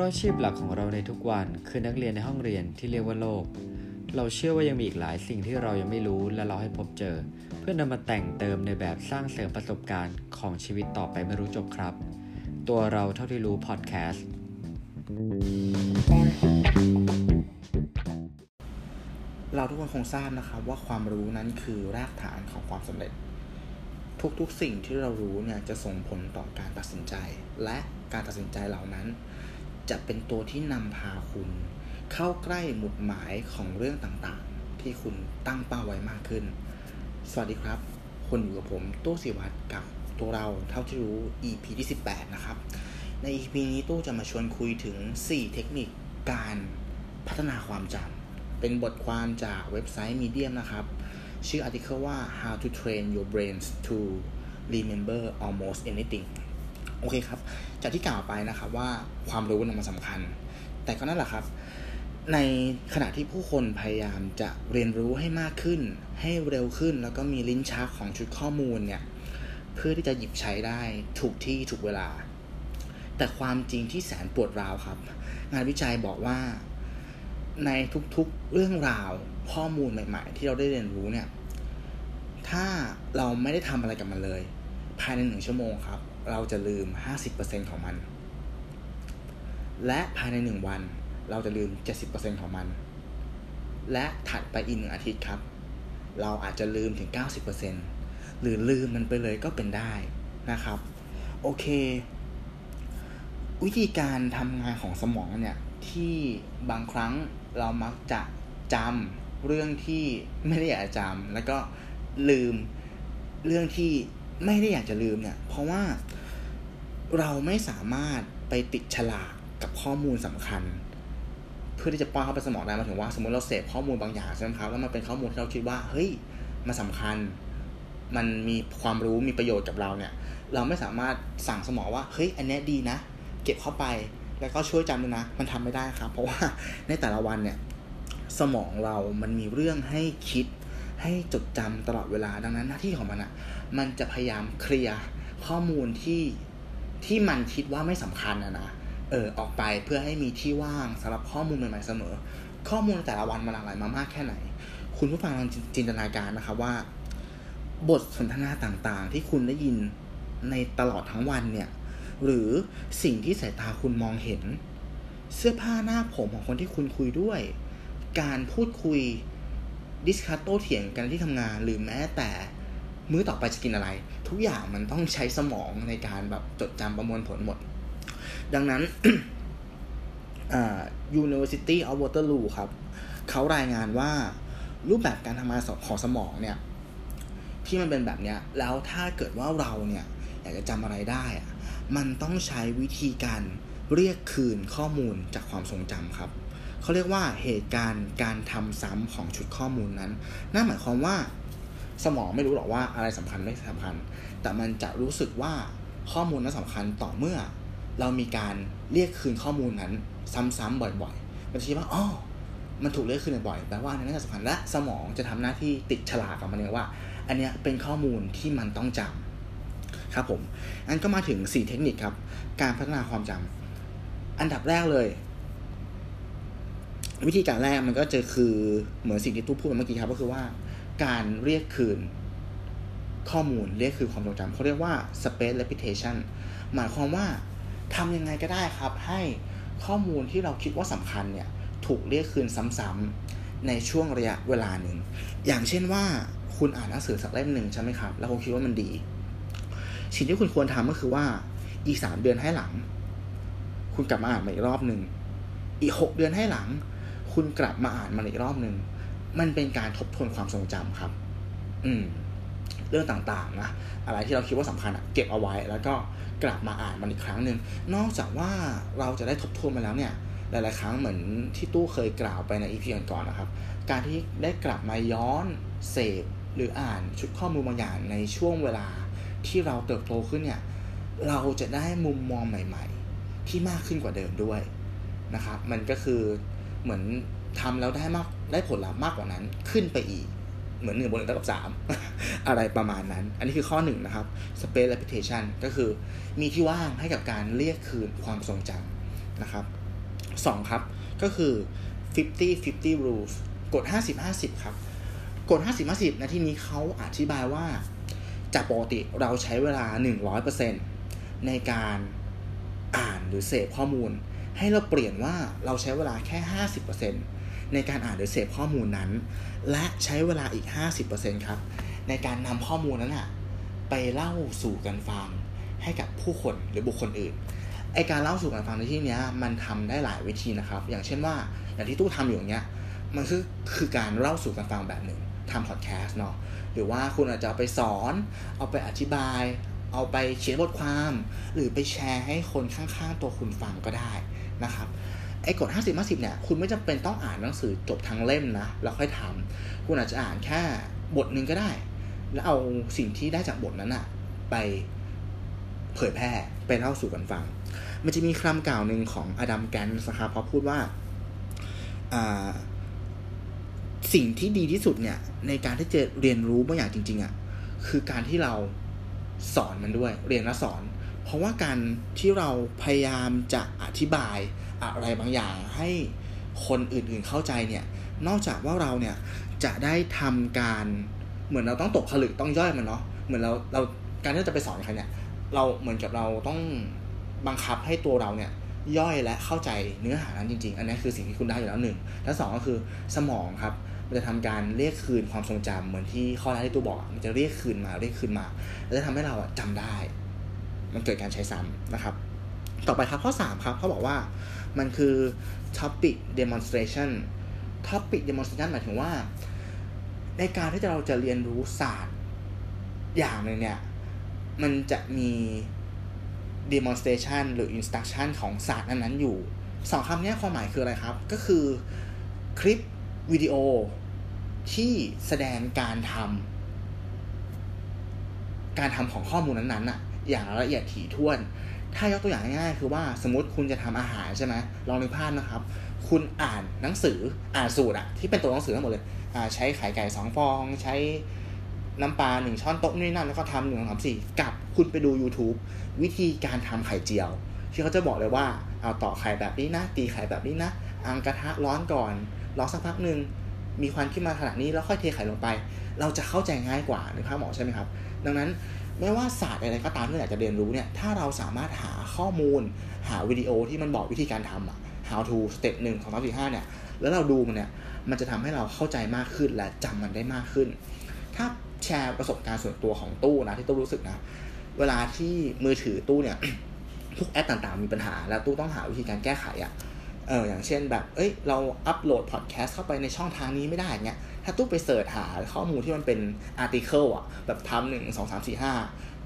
ราะอาชีพหลักของเราในทุกวันคือนักเรียนในห้องเรียนที่เรียกว่าโลก เราเชื่อว่ายังมีอีกหลายสิ่งที่เรายังไม่รู้และเราให้พบเจอ เพื่อนำมาแต่งเติมในแบบสร้างเสริมประสบการณ์ของชีวิตต่อไปไม่รู้จบครับ ตัวเราเท่าที่รู้พอดแคสต์เราทุกคนคงทราบนะครับว่าความรู้นั้นคือรากฐานของความสำเร็จ ทุกๆสิ่งที่เรารู้เนี่ยจะส่งผลต่อการตัดสินใจ และการตัดสินใจเหล่านั้น จะเป็นตัวที่นำพาคุณ เข้าใกล้หมุดหมายของเรื่องต่างๆ ที่คุณตั้งเป้าไว้มากขึ้น สวัสดีครับ คุณอยู่กับผมตู้สิวัตรกับตัวเราเท่าที่รู้ EP ที่ 18 นะครับ ใน EP นี้ตู้จะมาชวนคุยถึง 4 เทคนิคการพัฒนาความจำเป็นบทความจากเว็บไซต์ Medium นะครับ ชื่ออาร์ติเคิลว่า how to train your brains to remember almost anything โอเคครับ จากที่กล่าวไปนะครับว่าความรู้นั้นมันสำคัญ แต่ก็นั่นแหละครับ ในขณะที่ผู้คนพยายามจะเรียนรู้ให้มากขึ้น ให้เร็วขึ้น แล้วก็มีลิ้นชักของชุดข้อมูลเนี่ยเพื่อที่จะหยิบใช้ได้ถูกที่ถูกเวลา แต่ความจริงที่แสนปวดร้าวครับ งานวิจัยบอกว่าในทุกๆเรื่องราวข้อมูลใหม่ ๆ ที่เราได้เรียนรู้เนี่ย ถ้าเราไม่ได้ทำอะไรกับมันเลย ภายในหนึ่งชั่วโมงครับ เราจะลืม 50%ของมัน และภายในหนึ่งวัน เราจะลืม 70%ของมัน และถัดไปอีกหนึ่งอาทิตย์ครับ เราอาจจะลืมถึง 90%หรือลืมมันไปเลยก็เป็นได้นะครับ โอเค วิธีการทำงานของสมองเนี่ย ที่บางครั้งเรามักจะจำเรื่องที่ไม่ได้อยากจำแล้วก็ลืมเรื่องที่ ไม่ได้อยากจะลืมเนี่ย เพราะว่าเราไม่สามารถไปติดฉลากกับข้อมูลสำคัญ เพื่อที่จะป้อนเข้าไปสมองได้มาถึงว่า สมมติเราเสพข้อมูลบางอย่างใช่ไหมครับแล้วมันเป็นข้อมูลที่เราคิดว่าเฮ้ยมันสาคัญ มันมีความรู้มีประโยชน์กับเราเนี่ย เราไม่สามารถสั่งสมองว่าเฮ้ยอันนี้ดีนะ เก็บเข้าไปแล้วก็ช่วยจำด้วยนะ มันทำไม่ได้ครับ เพราะว่าในแต่ละวันเนี่ยสมองเรามันมีเรื่องให้คิดให้จดจำตลอดเวลาดังนั้นหน้าที่ของมันอะ มันจะพยายามเคลียร์ข้อมูลที่ที่มันคิดว่าไม่สำคัญอะนะเออออกไปเพื่อให้มีที่ว่างสำหรับข้อมูลใหม่ๆเสมอ ข้อมูลแต่ละวันมันหลั่งไหลมามากแค่ไหน คุณผู้ฟังลองจินตนาการนะครับว่า บทสนทนาต่างๆ ที่คุณได้ยินในตลอดทั้งวันเนี่ย หรือสิ่งที่สายตาคุณมองเห็น เสื้อผ้าหน้าผมของคนที่คุณคุยด้วย การพูดคุย discuss โต้เถียงกันที่ทำงาน หรือแม้แต่ มื้อต่อไปจะกินอะไร ทุกอย่างมันต้องใช้สมองในการแบบจดจำประมวลผลหมด ดังนั้น University of Waterloo ครับ เขารายงานว่ารูปแบบการทำงานของสมองเนี่ย ที่มันเป็นแบบเนี้ย แล้วถ้าเกิดว่าเราเนี่ย อยากจะจำอะไรได้อะมันต้องใช้วิธีการเรียกคืนข้อมูลจากความทรงจำครับเขาเรียกว่าเหตุการณ์การทำซ้ำของชุดข้อมูลนั้น นั่นหมายความว่า สมองไม่รู้หรอกว่าอะไรสำคัญไม่สำคัญ แต่มันจะรู้สึกว่าข้อมูลนั้นสำคัญต่อเมื่อ เรามีการเรียกคืนข้อมูลนั้นซ้ำๆบ่อยๆ มันจะคิดว่าอ๋อมันถูกเรียกคืนบ่อยแปลว่าอันนี้นสำคัญและสมองจะทำหน้าที่ติดฉลากกับมันเองว่า อันนี้เป็นข้อมูลที่มันต้องจำครับผมอันก็มาถึง 4 เทคนิคครับ การพัฒนาความจำอันดับแรกเลย วิธีการแรกมันก็จะคือเหมือนสิ่งที่ตู้พูดเมื่อกี้ครับ ก็คือว่า การเรียกคืนข้อมูลเรียกคืนความทรงจำเขาเรียกว่า space repetition หมายความว่าทำยังไงก็ได้ครับ ให้ข้อมูลที่เราคิดว่าสำคัญเนี่ยถูกเรียกคืนซ้ำๆในช่วงระยะเวลาหนึ่ง อย่างเช่นว่าคุณอ่านหนังสือสักเล่มหนึ่งใช่ไหมครับ แล้วคุณคิดว่ามันดี สิ่งที่คุณควรทำก็คือว่าอีกสามเดือนให้หลัง คุณกลับมาอ่านมาอีกรอบหนึ่ง อีกหกเดือนให้หลัง คุณกลับมาอ่านมันอีกรอบหนึ่ง มันเป็นการทบทวนความทรงจำครับ อืม เรื่องต่างๆนะอะไรที่เราคิดว่าสำคัญอะเก็บเอาไว้ แล้วก็กลับมาอ่านมันอีกครั้งหนึ่งนอกจากว่าเราจะได้ทบทวนมาแล้วเนี่ยหลายๆครั้งเหมือนที่ตู้เคยกล่าวไปในอีพีก่อนๆนะครับ การที่ได้กลับมาย้อนเสพหรืออ่านชุดข้อมูลบางอย่างในช่วงเวลาที่เราเติบโตขึ้นเนี่ย เราจะได้มุมมองใหม่ ๆ ที่มากขึ้นกว่าเดิมด้วยนะครับ มันก็คือเหมือน ทำแล้วได้มากได้ผลลัพธ์มากกว่านั้นขึ้นไปอีก เหมือนหนึ่งบนหนึ่งเท่ากับสามอะไรประมาณนั้น อันนี้คือข้อหนึ่งนะครับ space repetition ก็คือมีที่ว่างให้กับการเรียกคืนความทรงจำนะครับ2ครับ ก็คือ 50 50 rules กฎ50 50 ครับกฎ50 50ในที่นี้เขาอธิบายว่า จากปกติเราใช้เวลา 100%ในการอ่านหรือเสพข้อมูล ให้เราเปลี่ยนว่าเราใช้เวลาแค่ 50%ในการอ่านหรือเสพข้อมูลนั้น และใช้เวลาอีก 50%ครับ ในการนำข้อมูลนั้นอะไปเล่าสู่กันฟังให้กับผู้คนหรือบุคคลอื่นไอการเล่าสู่กันฟังในที่นี้มันทำได้หลายวิธีนะครับ อย่างเช่นว่าอย่างที่ตู้ทำอยู่เงี้ยมันคือคือการเล่าสู่กันฟังแบบหนึ่งทำพอดแคสต์เนาะหรือว่าคุณอาจจะเอาไปสอน เอาไปอธิบาย เอาไปเขียนบทความ หรือไปแชร์ให้คนข้างๆตัวคุณฟังก็ได้นะครับไอ้กฎ 50 50 เนี่ย คุณไม่จำเป็นต้องอ่านหนังสือจบทั้งเล่มนะ แล้วค่อยทำคุณอาจจะอ่านแค่บทหนึ่งก็ได้ แล้วเอาสิ่งที่ได้จากบทนั้นอะไปเผยแพร่ ไปเล่าสู่กันฟัง มันจะมีคำกล่าวหนึ่งของอดัมแกนส์นะครับเขาพูดว่า สิ่งที่ดีที่สุดเนี่ย ในการที่จะเรียนรู้บางอย่างจริง ๆอะ่ะ คือการที่เรา สอนมันด้วย เรียนและสอน เพราะว่าการที่เราพยายามจะอธิบายอะไรบางอย่างให้คนอื่นๆเข้าใจเนี่ย นอกจากว่าเราเนี่ยจะได้ทำการเหมือนเราต้องตกผลึกต้องย่อยมันเนาะ เหมือนเราเราการที่จะไปสอนใครเนี่ย เราเหมือนกับเราต้องบังคับให้ตัวเราเนี่ยย่อยและเข้าใจเนื้อหานั้นจริง ๆ อันนี้คือสิ่งที่คุณได้อยู่แล้วหนึ่งและสองก็คือสมองครับ มันจะทำการเรียกคืนความทรงจำเหมือนที่ข้อแรกที่ตัวบอก มันจะเรียกคืนมาเรียกคืนมา แล้วจะทำให้เราจำได้ มันเกิดการใช้ซ้ำนะครับ ต่อไปครับข้อ 3 ครับเขาบอกว่ามันคือ topic demonstration topic demonstration หมายถึงว่า ในการที่เราจะเรียนรู้ศาสตร์อย่างหนึ่งเนี่ย มันจะมี demonstration หรือ instruction ของศาสตร์นั้นๆอยู่สองคำนี้ความหมายคืออะไรครับ ก็คือคลิปวิดีโอ ที่แสดงการทำการทำของข้อมูลนั้นๆอะอย่างละเอียดถี่ถ้วน ถ้ายกตัวอย่างง่ายๆคือว่าสมมติคุณจะทำอาหารใช่ไหมลองนึกภาพนะครับ คุณอ่านหนังสืออ่านสูตรอะที่เป็นตัวหนังสือทั้งหมดเลยอ่าใช้ไข่ไก่สองฟอง ใช้น้ำปลาหนึ่งช้อนโต๊ะนี่นั่นแล้วก็ทำหนึ่งสองสามสี่กับคุณไปดู YouTube วิธีการทำไข่เจียว ที่เขาจะบอกเลยว่าเอาต่อไข่แบบนี้นะ ตีไข่แบบนี้นะอังกระทะร้อนก่อนรอสักพักหนึ่ง มีควันขึ้นมาขนาดนี้แล้วค่อยเทไข่ลงไป เราจะเข้าใจง่ายกว่านึกภาพหมอใช่ไหมครับ ดังนั้นไม่ว่าศาสตร์อะไรก็ตามที่อยากจะเรียนรู้เนี่ยถ้าเราสามารถหาข้อมูล หาวิดีโอที่มันบอกวิธีการทำอะ how to step หนึ่งสองสามสี่ห้าเนี่ยแล้วเราดูมันเนี่ยมันจะทำให้เราเข้าใจมากขึ้นและจำมันได้มากขึ้น ถ้าแชร์ประสบการณ์ส่วนตัวของตู้นะที่ตู้รู้สึกนะเวลาที่มือถือตู้เนี่ยทุกแอปต่างๆมีปัญหา แล้วตู้ต้องหาวิธีการแก้ไขอะ่ะ เอออย่างเช่นแบบเอ้ยเราอัปโหลดพอดแคสต์เข้าไปในช่องทางนี้ไม่ได้เงี้ยถ้าตู้ไป search หาข้อมูลที่มันเป็น article อะแบบทำหนึ่งสองสามสี่ห้า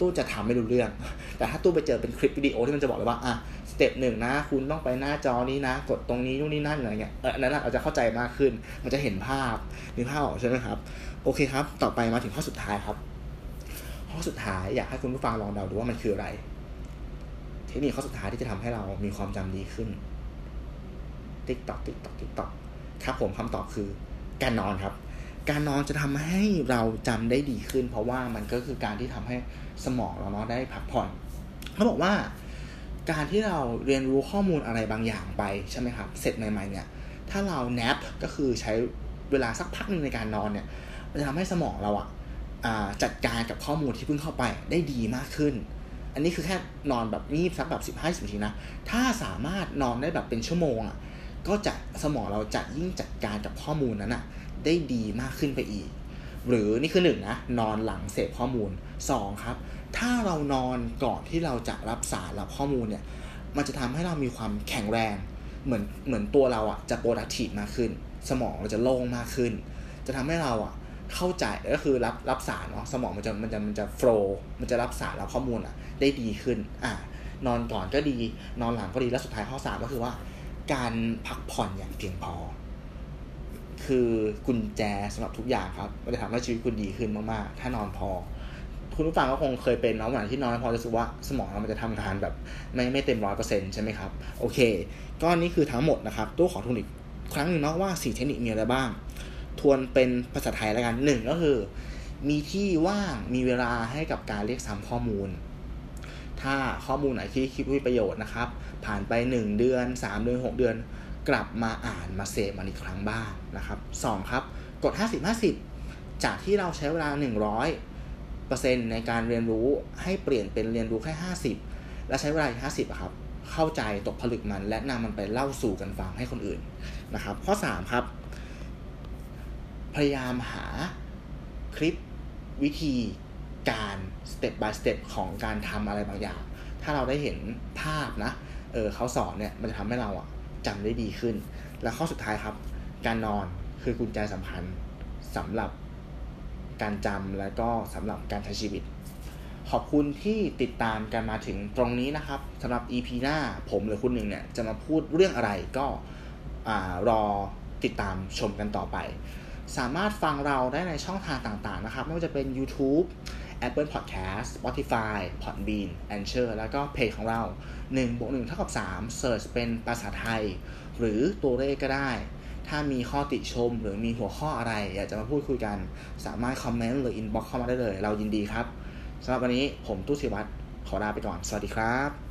ตู้จะทำไม่รู้เรื่อง แต่ถ้าตู้ไปเจอเป็นคลิปวิดีโอที่มันจะบอกเลยว่าอะ step หนึ่งนะ คุณต้องไปหน้าจอนี้นะ กดตรงนี้นู่นนี่นั่นอะไรเงี้ยเออนั้นเราจะเข้าใจมากขึ้น มันจะเห็นภาพมีภาพออกใช่ไหมครับ โอเคครับ ต่อไปมาถึงข้อสุดท้ายครับ ข้อสุดท้ายอยากให้คุณผู้ฟังลองเดาดูว่ามันคืออะไร เทคนิคข้อสุดท้ายที่จะทำให้เรามีความจำดีขึ้น ติ๊กตอกติ๊กตอกติ๊กตอกครับผมคำตอบคือการนอนครับ การนอนจะทำให้เราจำได้ดีขึ้น เพราะว่ามันก็คือการที่ทำให้สมองเราเนาะได้พักผ่อนเขาบอกว่า การที่เราเรียนรู้ข้อมูลอะไรบางอย่างไปใช่ไหมครับ เสร็จใหม่ๆเนี่ย ถ้าเราแนปก็คือใช้เวลาสักพักหนึ่งในการนอนเนี่ยมันจะทำให้สมองเราอะจัดการกับข้อมูลที่เพิ่งเข้าไปได้ดีมากขึ้น อันนี้คือแค่นอนแบบงีบสักแบบสิบห้าสิบนาทีนะ ถ้าสามารถนอนได้แบบเป็นชั่วโมงอะ ก็จะสมองเราจะยิ่งจัดการกับข้อมูลนั้นอะได้ดีมากขึ้นไปอีก หรือนี่คือหนึ่งนะนอนหลังเสพข้อมูลสองครับ ถ้าเรานอนก่อนที่เราจะรับสารรับข้อมูลเนี่ยมันจะทำให้เรามีความแข็งแรงเหมือนเหมือนตัวเราอะจะโปรดักทีฟมากขึ้น สมองเราจะโล่งมากขึ้น จะทำให้เราอะเข้าใจก็คือรับรับสารเนาะสมองมันจะมันจะมันจะโฟล์มันจะรับสารรับข้อมูลอะได้ดีขึ้นอ่านอนก่อนก็ดี นอนหลังก็ดี แล้วสุดท้ายข้อสามก็คือว่า การพักผ่อนอย่างเพียงพอ คือกุญแจสำหรับทุกอย่างครับมันจะทำให้ชีวิตคุณดีขึ้นมากๆ ถ้านอนพอ คุณผู้ฟังก็คงเคยเป็นเนาะวันที่นอนพอจะรู้สึกว่าสมองเรามันจะทำงานแบบ ไม่ไม่เต็มร้อยเปอร์เซ็นต์ใช่ไหมครับ โอเค ก็นี่คือทั้งหมดนะครับตู้ขอทุนอีกครั้งนึงเนาะว่าสี่เทคนิคมีอะไรบ้าง ทวนเป็นภาษาไทยแล้วกันหนึ่งก็คือ มีที่ว่างมีเวลาให้กับการเรียกซ้ำข้อมูล ถ้าข้อมูลไหนที่คิดว่ามีประโยชน์นะครับ ผ่านไป 1 เดือน 3 เดือน 6 เดือน กลับมาอ่านมาเสพมันอีกครั้งบ้างนะครับ 2 ครับ กด 50-50 จากที่เราใช้เวลา 100%ในการเรียนรู้ให้เปลี่ยนเป็นเรียนรู้แค่ 50 และใช้เวลาอีก50ครับเข้าใจตกผลึกมัน และนำมันไปเล่าสู่กันฟังให้คนอื่นนะครับ ข้อ 3 ครับ พยายามหาคลิปวิธี การสเต็ป by สเต็ปของการทำอะไรบางอย่าง ถ้าเราได้เห็นภาพนะเออเขาสอนเนี่ยมันจะทำให้เราอะจำได้ดีขึ้น แล้วข้อสุดท้ายครับ การนอนคือกุญแจสำคัญสำหรับการจำและก็สำหรับการใช้ชีวิต ขอบคุณที่ติดตามกันมาถึงตรงนี้นะครับสำหรับ EP หน้าผมหรือคุณหนึ่งเนี่ยจะมาพูดเรื่องอะไรก็รอติดตามชมกันต่อไป สามารถฟังเราได้ในช่องทางต่างๆนะครับไม่ว่าจะเป็น YouTube Apple Podcast Spotify Podbean Anchor แล้วก็เพจของเรา 1บวก1เท่ากับ3 Search เป็นภาษาไทย หรือตัวเลขก็ได้ ถ้ามีข้อติชมหรือมีหัวข้ออะไร อยากจะมาพูดคุยกัน สามารถ comment หรือ inbox เข้ามาได้เลย เรายินดีครับสำหรับวันนี้ผมตู้สิวัตรขอลาไปก่อน สวัสดีครับ